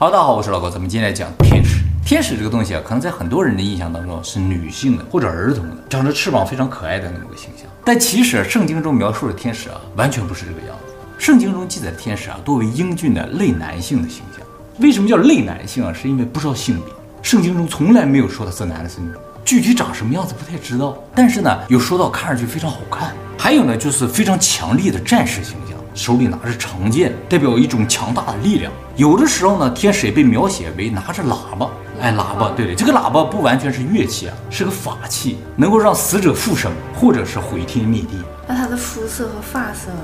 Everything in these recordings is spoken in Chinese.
好，大家好，我是老高，咱们今天来讲天使。天使这个东西啊，可能在很多人的印象当中是女性的或者儿童的，长着翅膀非常可爱的那么个形象。但其实圣经中描述的天使啊，完全不是这个样子。圣经中记载的天使啊，多为英俊的类男性的形象。为什么叫类男性啊？是因为不知道性别，圣经中从来没有说他是男的，是女的，具体长什么样子不太知道。但是呢，有说到看上去非常好看，还有呢，就是非常强力的战士形象。手里拿着长剑，代表一种强大的力量。有的时候呢，天使也被描写为拿着喇叭。哎，喇叭，对对，这个喇叭不完全是乐器啊，是个法器，能够让死者复生，或者是毁天灭地。那他的肤色和发色呢？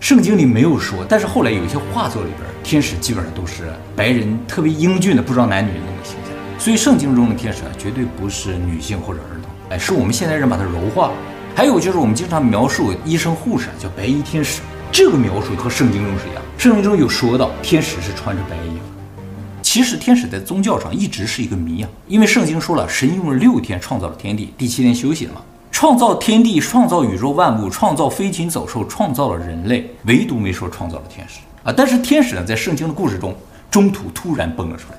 圣经里没有说，但是后来有一些画作里边，天使基本上都是白人，特别英俊的，不知道男女的那种形象。所以圣经中的天使啊，绝对不是女性或者儿童，哎，是我们现代人把它柔化了。还有就是我们经常描述医生护士叫白衣天使。这个描述和圣经中是一样，圣经中有说到天使是穿着白衣服。其实天使在宗教上一直是一个谜啊，因为圣经说了，神用了六天创造了天地，第七天休息了嘛。创造天地，创造宇宙万物，创造飞禽走兽，创造了人类，唯独没说创造了天使啊。但是天使呢，在圣经的故事中，中途突然蹦了出来，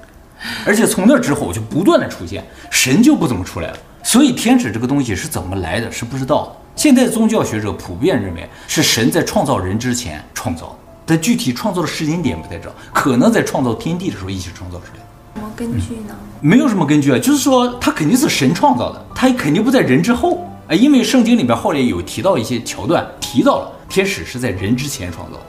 而且从那之后就不断的出现，神就不怎么出来了。所以天使这个东西是怎么来的，是不知道的。现在宗教学者普遍认为是神在创造人之前创造的，但具体创造的时间点不太知道，可能在创造天地的时候一起创造出来。什么根据呢？没有什么根据啊，就是说他肯定是神创造的，他肯定不在人之后啊，因为圣经里面后来有提到一些桥段，提到了天使是在人之前创造的，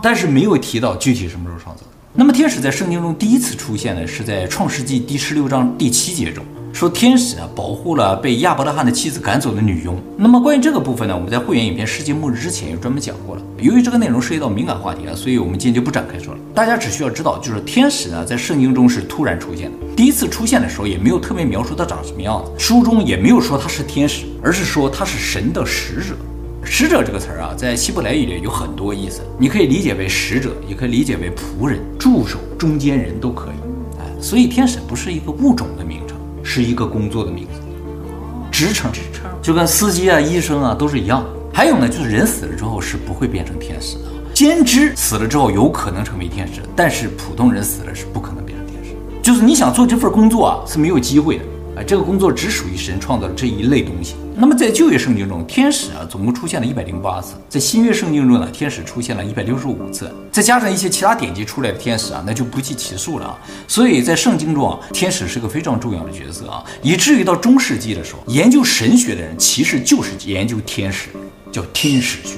但是没有提到具体什么时候创造的。那么天使在圣经中第一次出现呢，是在创世纪第十六章第七节中。说天使啊保护了被亚伯拉罕的妻子赶走的女佣。那么关于这个部分呢，我们在会员影片世界末日之前有专门讲过了。由于这个内容涉及到敏感话题啊，所以我们今天就不展开说了。大家只需要知道，就是天使呢在圣经中是突然出现的。第一次出现的时候也没有特别描述它长什么样子，书中也没有说它是天使，而是说它是神的使者。使者这个词儿啊，在希伯来语里有很多意思，你可以理解为使者，也可以理解为仆人、助手、中间人都可以。哎，所以天使不是一个物种的名。是一个工作的名字，职称，职称就跟司机啊、医生啊都是一样。还有呢，就是人死了之后是不会变成天使的，先知死了之后有可能成为天使，但是普通人死了是不可能变成天使。就是你想做这份工作啊，是没有机会的。啊这个工作只属于神创造的这一类东西。那么在旧约圣经中，天使啊总共出现了一百零八次；在新约圣经中呢，天使出现了一百六十五次。再加上一些其他典籍出来的天使啊，那就不计其数了啊。所以在圣经中啊，天使是个非常重要的角色啊。以至于到中世纪的时候，研究神学的人其实就是研究天使，叫天使学。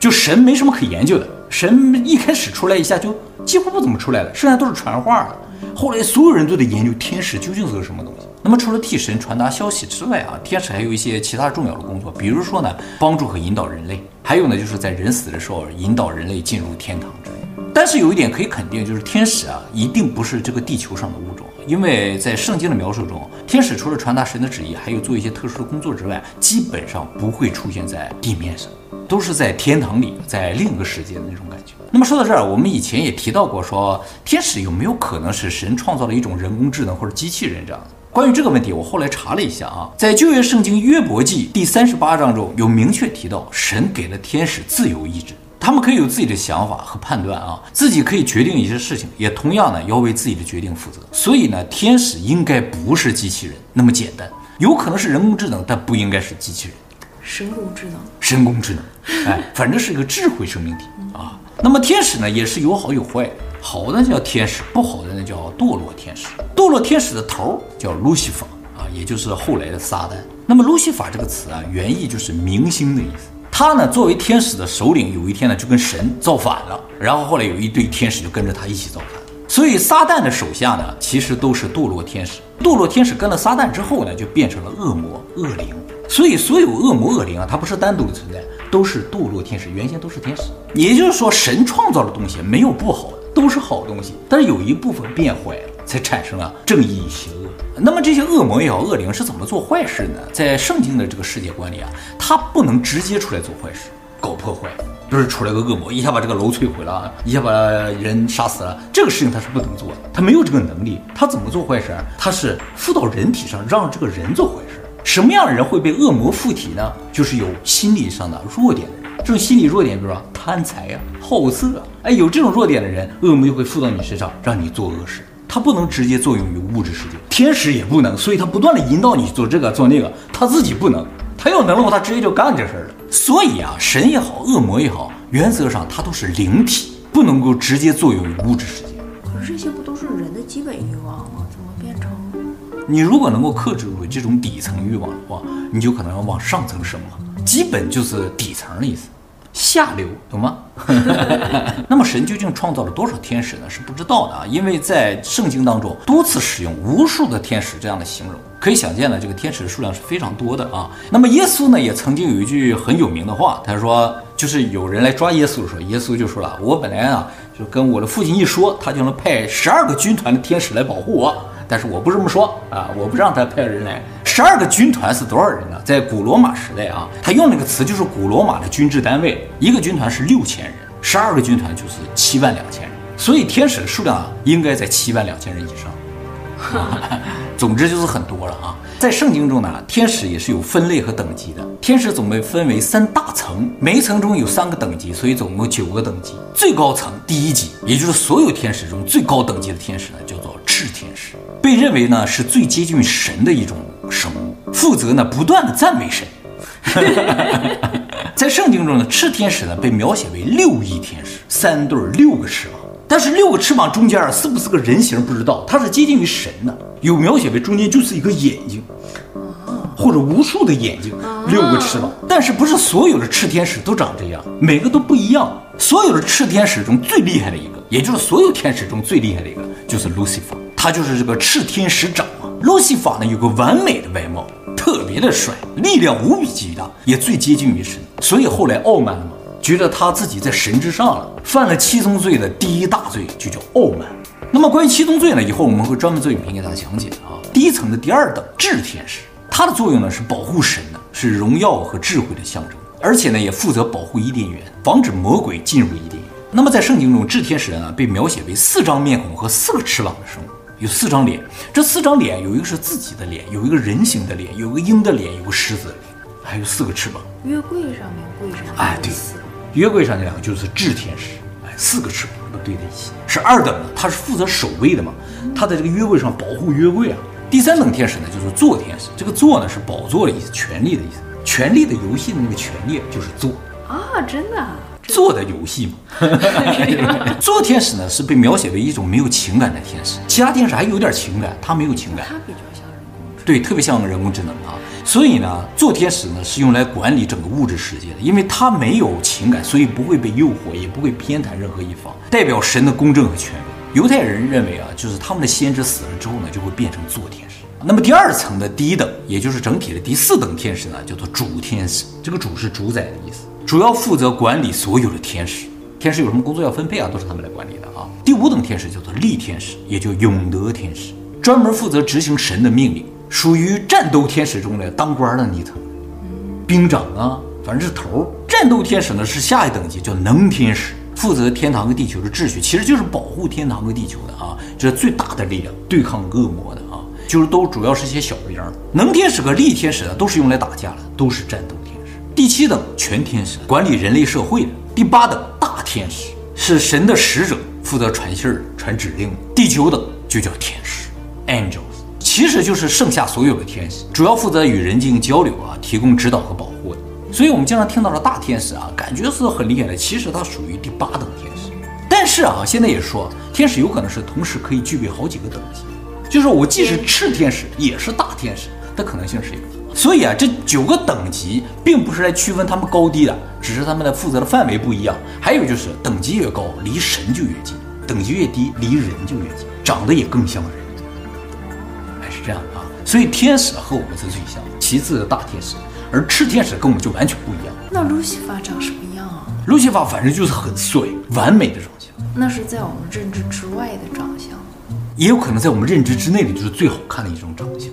就神没什么可研究的，神一开始出来一下就几乎不怎么出来了，剩下都是传话的。后来所有人都在研究天使究竟是个什么东西。那么除了替神传达消息之外啊，天使还有一些其他重要的工作，比如说呢，帮助和引导人类，还有呢，就是在人死的时候引导人类进入天堂之类。但是有一点可以肯定，就是天使啊，一定不是这个地球上的物种，因为在圣经的描述中，天使除了传达神的旨意，还有做一些特殊的工作之外，基本上不会出现在地面上，都是在天堂里，在另一个世界的那种感觉。那么说到这儿，我们以前也提到过说，说天使有没有可能是神创造了一种人工智能或者机器人这样的？关于这个问题，我后来查了一下啊，在旧约圣经约伯记第三十八章中有明确提到，神给了天使自由意志，他们可以有自己的想法和判断啊，自己可以决定一些事情，也同样呢要为自己的决定负责。所以呢，天使应该不是机器人那么简单，有可能是人工智能，但不应该是机器人。神工智能，神工智能，哎，反正是一个智慧生命体啊。那么天使呢，也是有好有坏。好的叫天使，不好的那叫堕落天使。堕落天使的头叫路西法啊，也就是后来的撒旦。那么路西法这个词啊，原意就是明星的意思。他呢，作为天使的首领，有一天呢就跟神造反了，然后后来有一堆天使就跟着他一起造反。所以撒旦的手下呢，其实都是堕落天使。堕落天使跟了撒旦之后呢，就变成了恶魔恶灵。所以所有恶魔恶灵啊，它不是单独的存在，都是堕落天使，原先都是天使。也就是说，神创造的东西没有不好的，都是好东西，但是有一部分变坏了，才产生了正义与邪恶。那么这些恶魔也好，恶灵是怎么做坏事呢？在圣经的这个世界观里啊，他不能直接出来做坏事，搞破坏，不是出来个恶魔一下把这个楼摧毁了，一下把人杀死了，这个事情他是不能做的，他没有这个能力。他怎么做坏事？他是附到人体上，让这个人做坏。什么样的人会被恶魔附体呢？就是有心理上的弱点的人。这种心理弱点，比如说贪财啊、好色啊，哎，有这种弱点的人，恶魔就会附到你身上，让你做恶事。他不能直接作用于物质世界，天使也不能，所以他不断的引导你做这个做那个，他自己不能，他要能的话，他直接就干这事儿了。所以啊，神也好，恶魔也好，原则上他都是灵体，不能够直接作用于物质世界。可是这些不都是人的基本欲望吗？怎么变成？你如果能够克制住这种底层欲望的话，你就可能要往上层升了，基本就是底层的意思。下流，懂吗？那么神究竟创造了多少天使呢？是不知道的啊，因为在圣经当中多次使用无数的天使这样的形容，可以想见呢，这个天使的数量是非常多的啊。那么耶稣呢，也曾经有一句很有名的话，他说，就是有人来抓耶稣的时候，耶稣就说了，我本来啊，就跟我的父亲一说，他就能派十二个军团的天使来保护我。但是我不这么说啊，我不让他派人来。十二个军团是多少人呢？在古罗马时代啊，他用那个词就是古罗马的军制单位，一个军团是六千人，十二个军团就是七万两千人，所以天使的数量啊，应该在七万两千人以上。总之就是很多了啊。在圣经中呢，天使也是有分类和等级的。天使总被分为三大层，每一层中有三个等级，所以总共九个等级。最高层第一级，也就是所有天使中最高等级的天使呢，叫做炽天使，被认为呢是最接近神的一种生物，负责呢不断的赞美神。在圣经中呢，炽天使呢被描写为六翼天使，三对六个翅膀。但是六个翅膀中间啊，是不是个人形不知道，它是接近于神的，有描写为中间就是一个眼睛。或者无数的眼睛，六个翅膀，但是不是所有的炽天使都长这样，每个都不一样。所有的炽天使中最厉害的一个，也就是所有天使中最厉害的一个，就是路西法，他就是这个炽天使长啊。路西法呢有个完美的外貌，特别的帅，力量无比巨大，也最接近于神，所以后来傲慢了嘛，觉得他自己在神之上了，犯了七宗罪的第一大罪就叫傲慢。那么关于七宗罪呢，以后我们会专门做影片给大家讲解啊。第一层的第二等炽天使。它的作用呢是保护神的，是荣耀和智慧的象征，而且呢也负责保护伊甸园，防止魔鬼进入伊甸园。那么在圣经中，炽天使呢被描写为四张面孔和四个翅膀的生物，有四张脸。这四张脸有一个是自己的脸，有一个人形的脸，有个鹰的脸，有个狮子的脸，还有四个翅膀。约柜上面跪着。哎，对，约柜上那两个就是炽天使，哎，四个翅膀都对在一起，是二等的，他是负责守卫的嘛，他在这个约柜上保护约柜啊。第三等天使呢，就是座天使。这个座呢是宝座的意思，权力的意思。权力的游戏的那个权力就是座啊，真的，座的游戏嘛。座天使呢是被描写为一种没有情感的天使，其他天使还有点情感，他没有情感。他比较像人工智能，对，特别像人工智能啊。所以呢，做天使呢是用来管理整个物质世界的，因为他没有情感，所以不会被诱惑，也不会偏袒任何一方，代表神的公正和权威。犹太人认为啊，就是他们的先知死了之后呢，就会变成座天使。那么第二层的第一等，也就是整体的第四等天使呢，叫做主天使。这个主是主宰的意思，主要负责管理所有的天使。天使有什么工作要分配啊，都是他们来管理的啊。第五等天使叫做力天使，也就永德天使，专门负责执行神的命令，属于战斗天使中的当官的那层，兵长啊，反正是头。战斗天使呢是下一等级，叫能天使。负责天堂和地球的秩序，其实就是保护天堂和地球的啊，这是最大的力量，对抗恶魔的啊，就是都主要是些小兵儿。能天使和力天使呢，都是用来打架的，都是战斗天使。第七等全天使，管理人类社会的。第八等大天使是神的使者，负责传信儿、传指令。第九等就叫天使，angels，其实就是剩下所有的天使，主要负责与人进行交流啊，提供指导和保护的。所以，我们经常听到的大天使啊，感觉是很厉害的，其实它属于第八等天使。但是啊，现在也说天使有可能是同时可以具备好几个等级，就是我既是赤天使，也是大天使的可能性是有的。所以啊，这九个等级并不是来区分他们高低的，只是他们的负责的范围不一样。还有就是等级越高，离神就越近；等级越低，离人就越近，长得也更像人。这样的啊。所以天使和我们是最像，其次是大天使，而赤天使跟我们就完全不一样。那路西法长什么样啊？路西法反正就是很帅，完美的长相。那是在我们认知之外的长相，也有可能在我们认知之内的就是最好看的一种长相。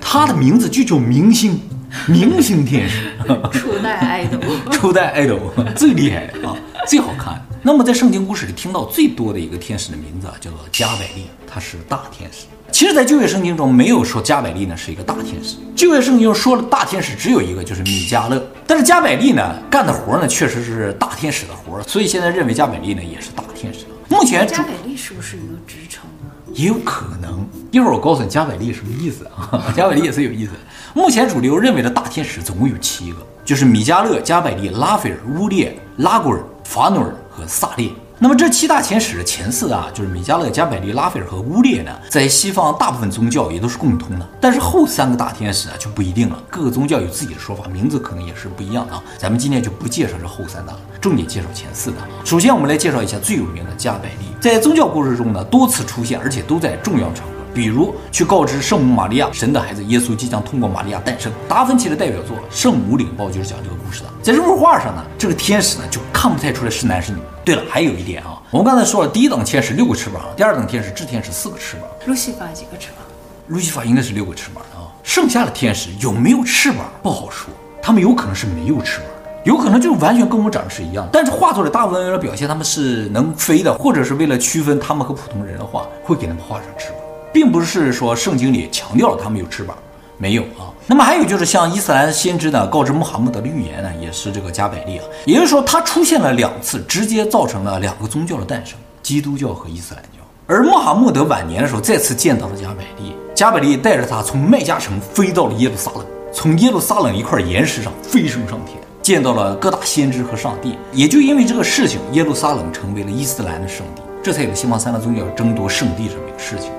他的名字就叫明星，明星天使，初代爱豆，初代爱豆最厉害的啊，最好看。那么在圣经故事里听到最多的一个天使的名字啊，叫做加百利，他是大天使。其实，在旧约圣经中没有说加百利呢是一个大天使。旧约圣经中说了大天使只有一个，就是米迦勒。但是加百利呢干的活呢确实是大天使的活，所以现在认为加百利呢也是大天使。目前加百利是不是一个职称啊？也有可能。一会儿我告诉你加百利什么意思啊？加百利也是有意思。目前主流认为的大天使总共有七个，就是米迦勒、加百利、拉斐尔、乌列、拉古尔、法努尔和萨列。那么这七大天使的前四啊，就是米迦勒、加百利、拉斐尔和乌列呢，在西方大部分宗教也都是共通的。但是后三个大天使啊就不一定了，各个宗教有自己的说法，名字可能也是不一样的啊。咱们今天就不介绍这后三大了，重点介绍前四大。首先，我们来介绍一下最有名的加百利，在宗教故事中呢多次出现，而且都在重要场合。比如去告知圣母玛利亚，神的孩子耶稣即将通过玛利亚诞生。达芬奇的代表作《圣母领报》就是讲这个故事的。在这幅画上呢，这个天使呢就看不太出来是男是女。对了，还有一点啊，我们刚才说了，第一等天使六个翅膀，第二等天使炽天使四个翅膀。路西法几个翅膀？路西法应该是六个翅膀啊。剩下的天使有没有翅膀不好说，他们有可能是没有翅膀，有可能就完全跟我们长得是一样。但是画作里大部分为了表现他们是能飞的，或者是为了区分他们和普通人的话，会给他们画上翅膀。并不是说圣经里强调了他们有翅膀，没有啊。那么还有就是像伊斯兰先知呢告知穆罕默德的预言呢，也是这个加百利啊。也就是说，他出现了两次，直接造成了两个宗教的诞生：基督教和伊斯兰教。而穆罕默德晚年的时候再次见到了加百利，加百利带着他从麦加城飞到了耶路撒冷，从耶路撒冷一块岩石上飞升上天，见到了各大先知和上帝。也就因为这个事情，耶路撒冷成为了伊斯兰的圣地，这才有西方三大宗教争夺圣地这么一个事情。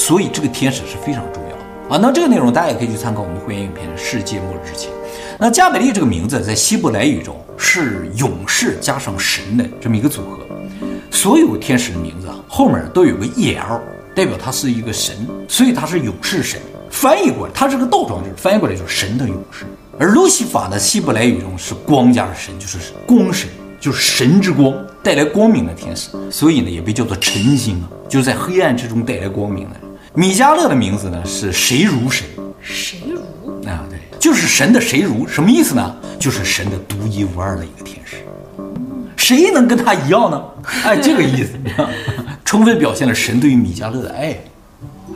所以这个天使是非常重要的啊。那这个内容大家也可以去参考我们会员影片《世界末日之前》。那加百利这个名字在希伯来语中是勇士加上神的这么一个组合。所有天使的名字啊后面都有个 EL，代表他是一个神，所以他是勇士神。翻译过来，他是个倒装句，翻译过来就是神的勇士。而路西法呢，希伯来语中是光加上神，就是光神，就是神之光，带来光明的天使。所以呢，也被叫做晨星啊，就是在黑暗之中带来光明的。米迦勒的名字呢是谁如谁，谁如啊？对，就是神的谁如，什么意思呢？就是神的独一无二的一个天使，谁能跟他一样呢？哎，这个意思，充分表现了神对于米迦勒的爱。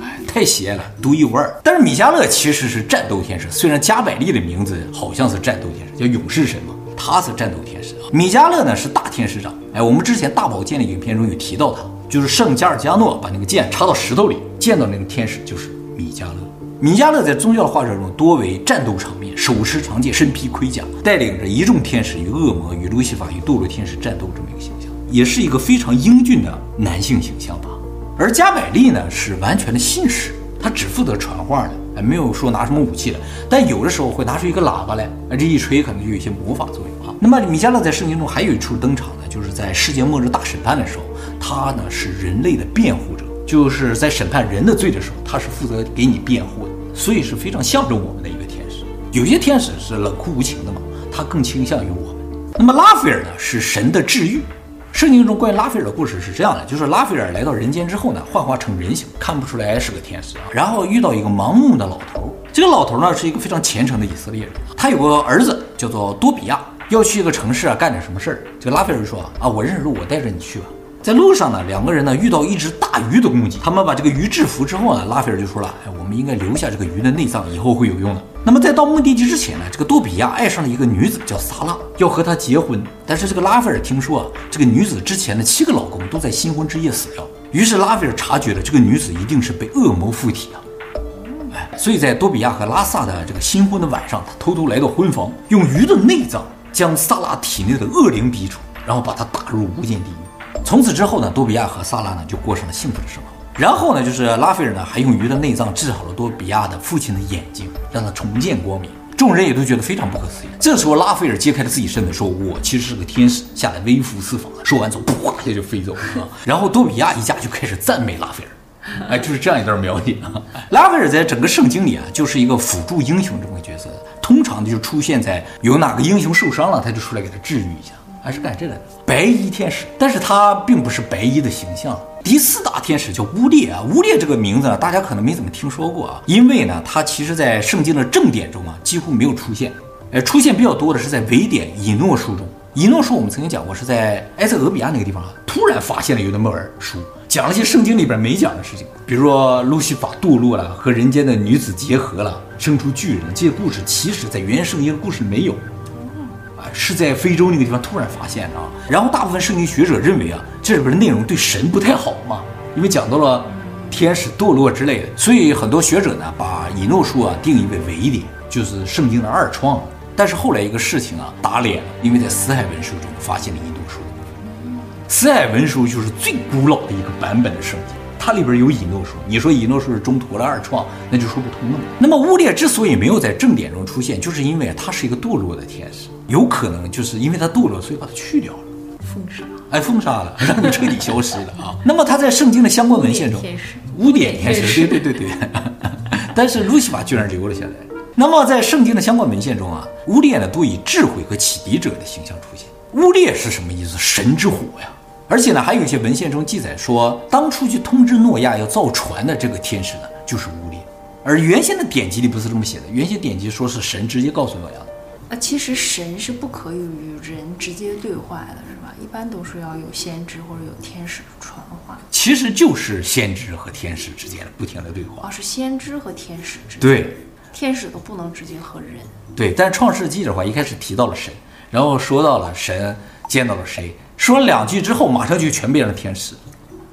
哎，太喜爱了，独一无二。但是米迦勒其实是战斗天使，虽然加百利的名字好像是战斗天使，叫勇士神嘛，他是战斗天使啊。米迦勒呢是大天使长。哎，我们之前大宝剑的影片中有提到他。就是圣加尔加诺把那个剑插到石头里，见到那个天使就是米迦勒。米迦勒在宗教画册中多为战斗场面，手持长剑，身披盔甲，带领着一众天使与恶魔、与路西法、与堕落天使战斗这么一个形象，也是一个非常英俊的男性形象吧。而加百利呢是完全的信使，他只负责传话的，还没有说拿什么武器的，但有的时候会拿出一个喇叭来，啊，这一吹可能就有一些魔法作用啊。那么米迦勒在圣经中还有一处登场呢，就是在世界末日大审判的时候。他呢是人类的辩护者，就是在审判人的罪的时候，他是负责给你辩护的，所以是非常象征我们的一个天使。有些天使是冷酷无情的嘛，他更倾向于我们。那么拉斐尔呢是神的治愈。圣经中关于拉斐尔的故事是这样的，就是拉斐尔来到人间之后呢，幻化成人形，看不出来是个天使啊。然后遇到一个盲目的老头，这个老头呢是一个非常虔诚的以色列人，他有个儿子叫做多比亚，要去一个城市啊干点什么事儿。这个拉斐尔就说啊，我认识路，我带着你去吧。在路上呢，两个人呢遇到一只大鱼的攻击，他们把这个鱼制服之后呢，拉斐尔就说了：“哎，我们应该留下这个鱼的内脏，以后会有用的。”那么在到目的地之前呢，这个多比亚爱上了一个女子叫萨拉，要和她结婚。但是这个拉斐尔听说啊，这个女子之前的七个老公都在新婚之夜死掉，于是拉斐尔察觉了这个女子一定是被恶魔附体啊。哎，所以在多比亚和拉萨的这个新婚的晚上，他偷偷来到婚房，用鱼的内脏将萨拉体内的恶灵逼出，然后把她打入无间地狱。从此之后呢，多比亚和萨拉呢就过上了幸福的生活。然后呢，就是拉斐尔呢还用鱼的内脏治好了多比亚的父亲的眼睛，让他重见光明。众人也都觉得非常不可思议。这时候，拉斐尔揭开了自己身份，说：“我其实是个天使，下来微服私访。”说完之后，噗一下就飞走了。然后多比亚一家就开始赞美拉斐尔，哎，就是这样一段描写。拉斐尔在整个圣经里啊，就是一个辅助英雄这么个角色，通常就出现在有哪个英雄受伤了，他就出来给他治愈一下。还是干这个的白衣天使，但是他并不是白衣的形象。第四大天使叫乌列啊，乌列这个名字呢，大家可能没怎么听说过啊，因为呢，他其实在圣经的正典中啊几乎没有出现，呃，出现比较多的是在伪典以诺书中。以诺书我们曾经讲过，是在埃塞俄比亚那个地方啊，突然发现了有那么本书，讲了些圣经里边没讲的事情，比如说路西法堕落了，和人间的女子结合了，生出巨人，这些故事其实在原圣经的故事里没有。是在非洲那个地方突然发现的啊，然后大部分圣经学者认为啊，这里边的内容对神不太好嘛，因为讲到了天使堕落之类的，所以很多学者呢把以诺书啊定义为伪典，就是圣经的二创。但是后来一个事情啊打脸了，因为在死海文书中发现了以诺书，死海文书就是最古老的一个版本的圣经。它里边有以诺书，你说以诺书是中途了二创，那就说不通了。那么乌列之所以没有在正典中出现，就是因为他是一个堕落的天使，有可能就是因为他堕落，所以把他去掉了，封杀，哎，封杀了，让 你彻底消失了啊。那么他在圣经的相关文献中，污点天使，对对对对，但是路西法居然留了下来。那么在圣经的相关文献中啊，乌列呢多以智慧和启迪者的形象出现。乌列是什么意思？神之火呀。而且呢，还有一些文献中记载说，当初去通知诺亚要造船的这个天使呢，就是乌列。而原先的典籍里不是这么写的，原先典籍说是神直接告诉诺亚的。啊，其实神是不可以与人直接对话的，是吧？一般都是要有先知或者有天使传话。其实就是先知和天使之间不停的对话。啊，是先知和天使之间。对，天使都不能直接和人。对，但是创世纪的话，一开始提到了神，然后说到了神见到了谁。说了两句之后，马上就全变成天使。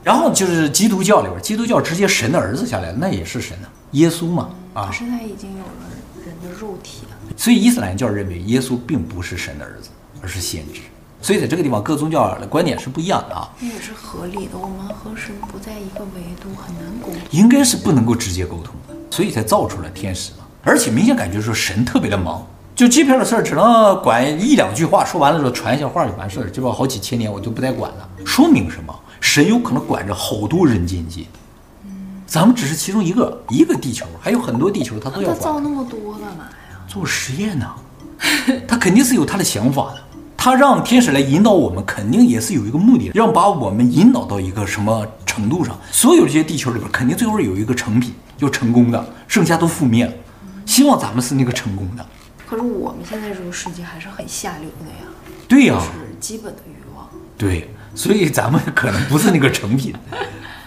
然后就是基督教里边，基督教直接神的儿子下来了，那也是神啊，耶稣嘛啊。可是他已经有了人的肉体了。所以伊斯兰教认为耶稣并不是神的儿子，而是先知。所以在这个地方，各宗教的观点是不一样的啊。那也是合理的，我们和神不在一个维度，很难沟通。应该是不能够直接沟通的，所以才造出了天使嘛。而且明显感觉说神特别的忙。就机票的事儿，只能管一两句话，说完了之后传一下话就完事儿，这不好几千年我就不再管了。说明什么？神有可能管着好多人间界，咱们只是其中一个一个地球，还有很多地球他都要管。他造那么多干嘛呀？做实验呢？他肯定是有他的想法的。他让天使来引导我们，肯定也是有一个目的，让把我们引导到一个什么程度上。所有这些地球里边，肯定最后有一个成品，就成功的，剩下都覆灭了。希望咱们是那个成功的。可是我们现在这个世界还是很下流的呀，对呀，是基本的欲望。对，所以咱们可能不是那个成品，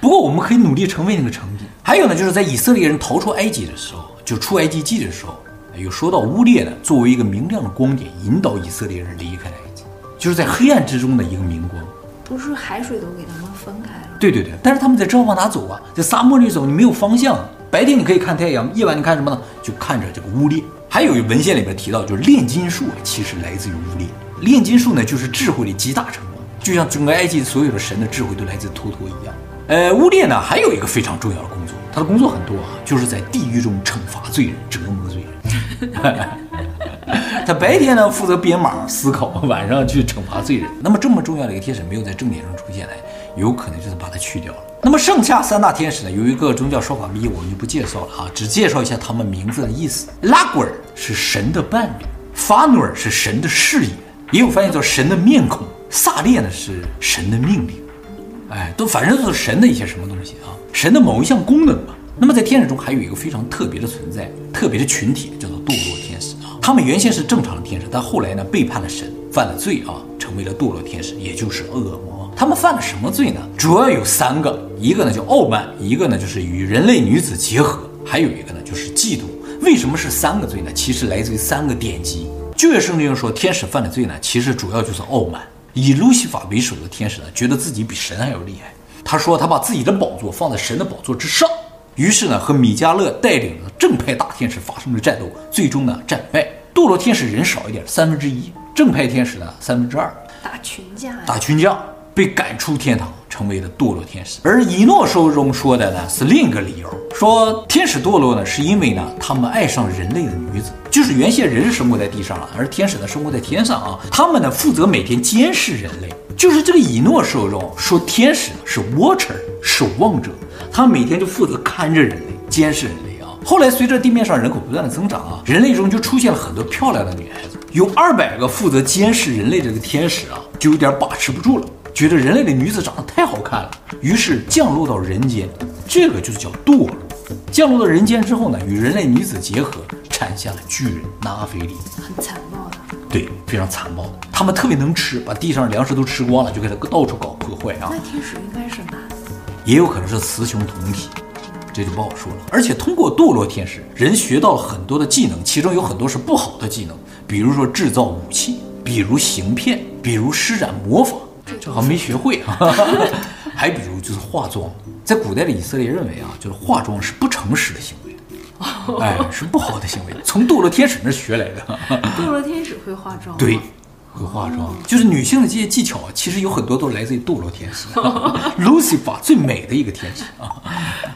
不过我们可以努力成为那个成品。还有呢，就是在以色列人逃出埃及的时候，就出埃及记的时候，有说到乌列呢，作为一个明亮的光点，引导以色列人离开埃及，就是在黑暗之中的一个明光。不是海水都给他们分开了？对对对，但是他们在这往哪走啊？在沙漠里走，你没有方向。白天你可以看太阳，夜晚你看什么呢？就看着这个乌列。还有文献里边提到，就是炼金术其实来自于乌列。炼金术呢，就是智慧的集大成，就像整个埃及所有的神的智慧都来自托托一样。呃，乌列呢，还有一个非常重要的工作，他的工作很多啊，就是在地狱中惩罚罪人、折磨罪人。他白天呢负责编码思考，晚上去惩罚罪人。那么这么重要的一个天使没有在正典中出现来，有可能就是把他去掉了。那么剩下三大天使呢？有一个宗教说法秘，我们就不介绍了啊，只介绍一下他们名字的意思。拉古尔是神的伴侣，法努尔是神的视野，也有翻译做神的面孔。萨列呢是神的命令，哎，都反正都是神的一些什么东西啊，神的某一项功能吧。那么在天使中还有一个非常特别的存在，特别的群体叫做堕落天使啊。他们原先是正常的天使，但后来呢背叛了神，犯了罪啊，成为了堕落天使，也就是恶魔。他们犯了什么罪呢？主要有三个，一个呢叫傲慢，一个呢就是与人类女子结合，还有一个呢就是嫉妒。为什么是三个罪呢？其实来自于三个典籍。旧约圣经说天使犯的罪呢，其实主要就是傲慢。以路西法为首的天使呢，觉得自己比神还要厉害。他说他把自己的宝座放在神的宝座之上，于是呢和米迦勒带领的正派大天使发生了战斗，最终呢战败。堕落天使人少一点，三分之一；正派天使呢三分之二。打群架，打群架。被赶出天堂，成为了堕落天使。而以诺书中说的呢是另一个理由，说天使堕落呢是因为呢他们爱上人类的女子，就是原先人是生活在地上了，而天使呢生活在天上啊，他们呢负责每天监视人类。就是这个以诺书中说天使是 watcher，守望者，他每天就负责看着人类，监视人类啊。后来随着地面上人口不断的增长啊，人类中就出现了很多漂亮的女孩子。有二百个负责监视人类这个天使啊，就有点把持不住了，觉得人类的女子长得太好看了，于是降落到人间。这个就是叫堕落。降落到人间之后呢，与人类女子结合，产下了巨人拉菲利。很残暴的。对，非常残暴的。他们特别能吃，把地上粮食都吃光了，就给他到处搞破坏啊。那天使应该是男的，也有可能是雌雄同体。这就不好说了。而且通过堕落天使，人学到了很多的技能，其中有很多是不好的技能，比如说制造武器，比如行骗，比如施展魔法，这好像没学会啊。还比如就是化妆，在古代的以色列认为啊，就是化妆是不诚实的行为的，哎，是不好的行为，从堕落天使那学来的。堕落天使会化妆？对。会化妆，就是女性的这些技巧啊，其实有很多都是来自于堕落天使，Lucifer 最美的一个天使啊。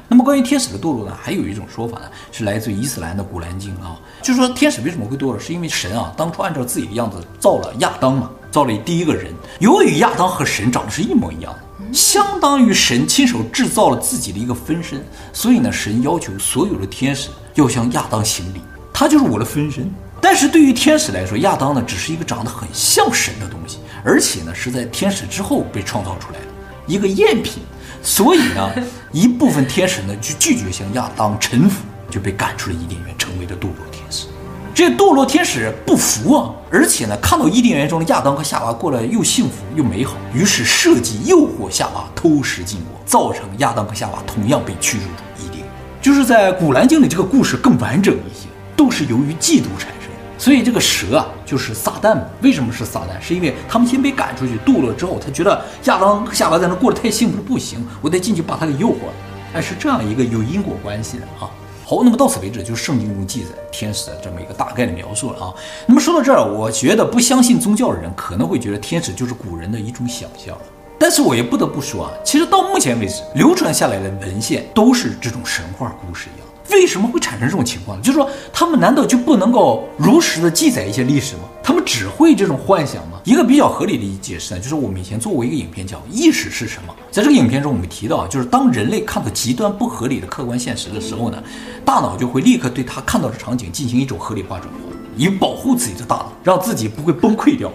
那么关于天使的堕落呢，还有一种说法呢，是来自于伊斯兰的古兰经啊，就是说天使为什么会堕落，是因为神啊当初按照自己的样子造了亚当嘛，造了第一个人。由于亚当和神长得是一模一样的，相当于神亲手制造了自己的一个分身，所以呢，神要求所有的天使要向亚当行礼，他就是我的分身。但是对于天使来说，亚当呢只是一个长得很像神的东西，而且呢是在天使之后被创造出来的一个赝品，所以呢 一部分天使呢就拒绝向亚当臣服，就被赶出了伊甸园，成为了堕落天使。这堕落天使不服啊，而且呢看到伊甸园中的亚当和夏娃过得又幸福又美好，于是设计诱惑夏娃偷食禁果，造成亚当和夏娃同样被驱逐出伊甸。就是在古兰经里，这个故事更完整一些，都是由于嫉妒产生。所以这个蛇啊，就是撒旦嘛。为什么是撒旦？是因为他们先被赶出去堕落之后，他觉得亚当和夏娃在那过得太幸福，不行，我得进去把他给诱惑了。哎，是这样一个有因果关系的啊。好，那么到此为止，就是圣经中记载天使的这么一个大概的描述了啊。那么说到这儿，我觉得不相信宗教的人可能会觉得天使就是古人的一种想象，但是我也不得不说啊，其实到目前为止流传下来的文献都是这种神话故事一样。为什么会产生这种情况呢？就是说，他们难道就不能够如实的记载一些历史吗？他们只会这种幻想吗？一个比较合理的解释呢，就是我们以前做过一个影片叫《意识是什么》。在这个影片中，我们提到，就是当人类看到极端不合理的客观现实的时候呢，大脑就会立刻对他看到的场景进行一种合理化转化，以保护自己的大脑，让自己不会崩溃掉，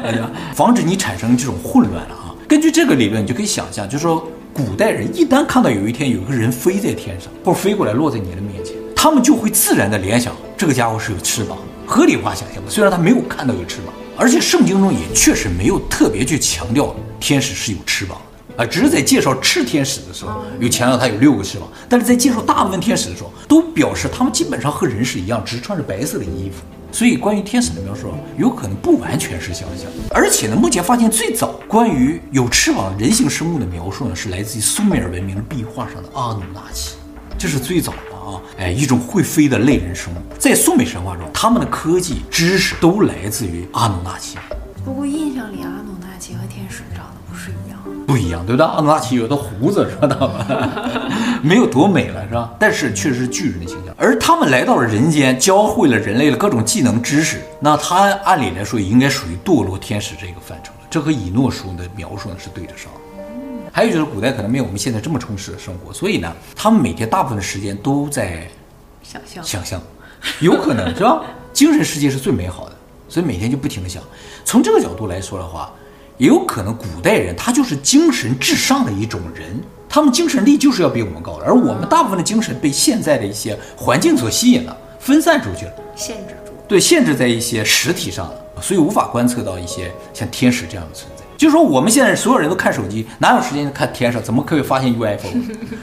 防止你产生这种混乱了啊。根据这个理论，你就可以想象，就是说。古代人一旦看到有一天有一个人飞在天上，或者飞过来落在你的面前，他们就会自然的联想，这个家伙是有翅膀，合理化想象。虽然他没有看到有翅膀，而且圣经中也确实没有特别去强调天使是有翅膀的啊，只是在介绍赤天使的时候有强调他有六个翅膀，但是在介绍大部分天使的时候，都表示他们基本上和人是一样，只穿着白色的衣服。所以，关于天使的描述有可能不完全是想象。而且呢，目前发现最早关于有翅膀人形生物的描述呢，是来自于苏美尔文明壁画上的阿努纳奇，这是最早的啊，哎，一种会飞的类人生物。在苏美神话中，他们的科技知识都来自于阿努纳奇。不过，印象里阿努纳奇和天使长不一样。对不对？阿努纳奇有的胡子，知道吗？没有多美了，是吧？但是确实是巨人的形象。而他们来到了人间，教会了人类的各种技能知识。那他按理来说也应该属于堕落天使这个范畴了。这和以诺书的描述呢是对得上的。还有就是古代可能没有我们现在这么充实的生活，所以呢，他们每天大部分的时间都在想象，想象，有可能是吧？精神世界是最美好的，所以每天就不停的想。从这个角度来说的话。也有可能，古代人他就是精神至上的一种人，他们精神力就是要比我们高的，而我们大部分的精神被现在的一些环境所吸引了，分散出去了，限制住，对，限制在一些实体上了，所以无法观测到一些像天使这样的存在。就是说，我们现在所有人都看手机，哪有时间看天上？怎么可以发现 UFO？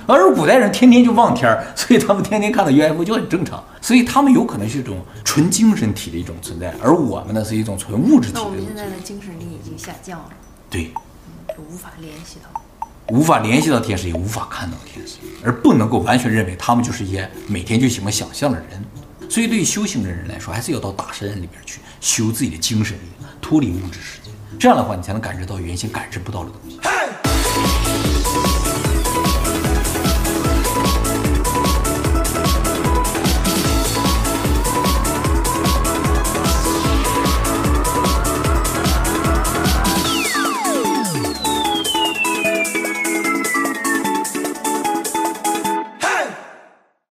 而古代人天天就望天儿，所以他们天天看到 UFO 就很正常。所以他们有可能是一种纯精神体的一种存在，而我们呢是一种纯物质体的。那我们现在的精神力已经下降了，对，就无法联系到，无法联系到天使，也无法看到天使，而不能够完全认为他们就是一些每天就喜欢想象的人。所以，对于修行的人来说，还是要到大山里边去修自己的精神力，脱离物质世界。这样的话，你才能感知到原先感知不到的东西。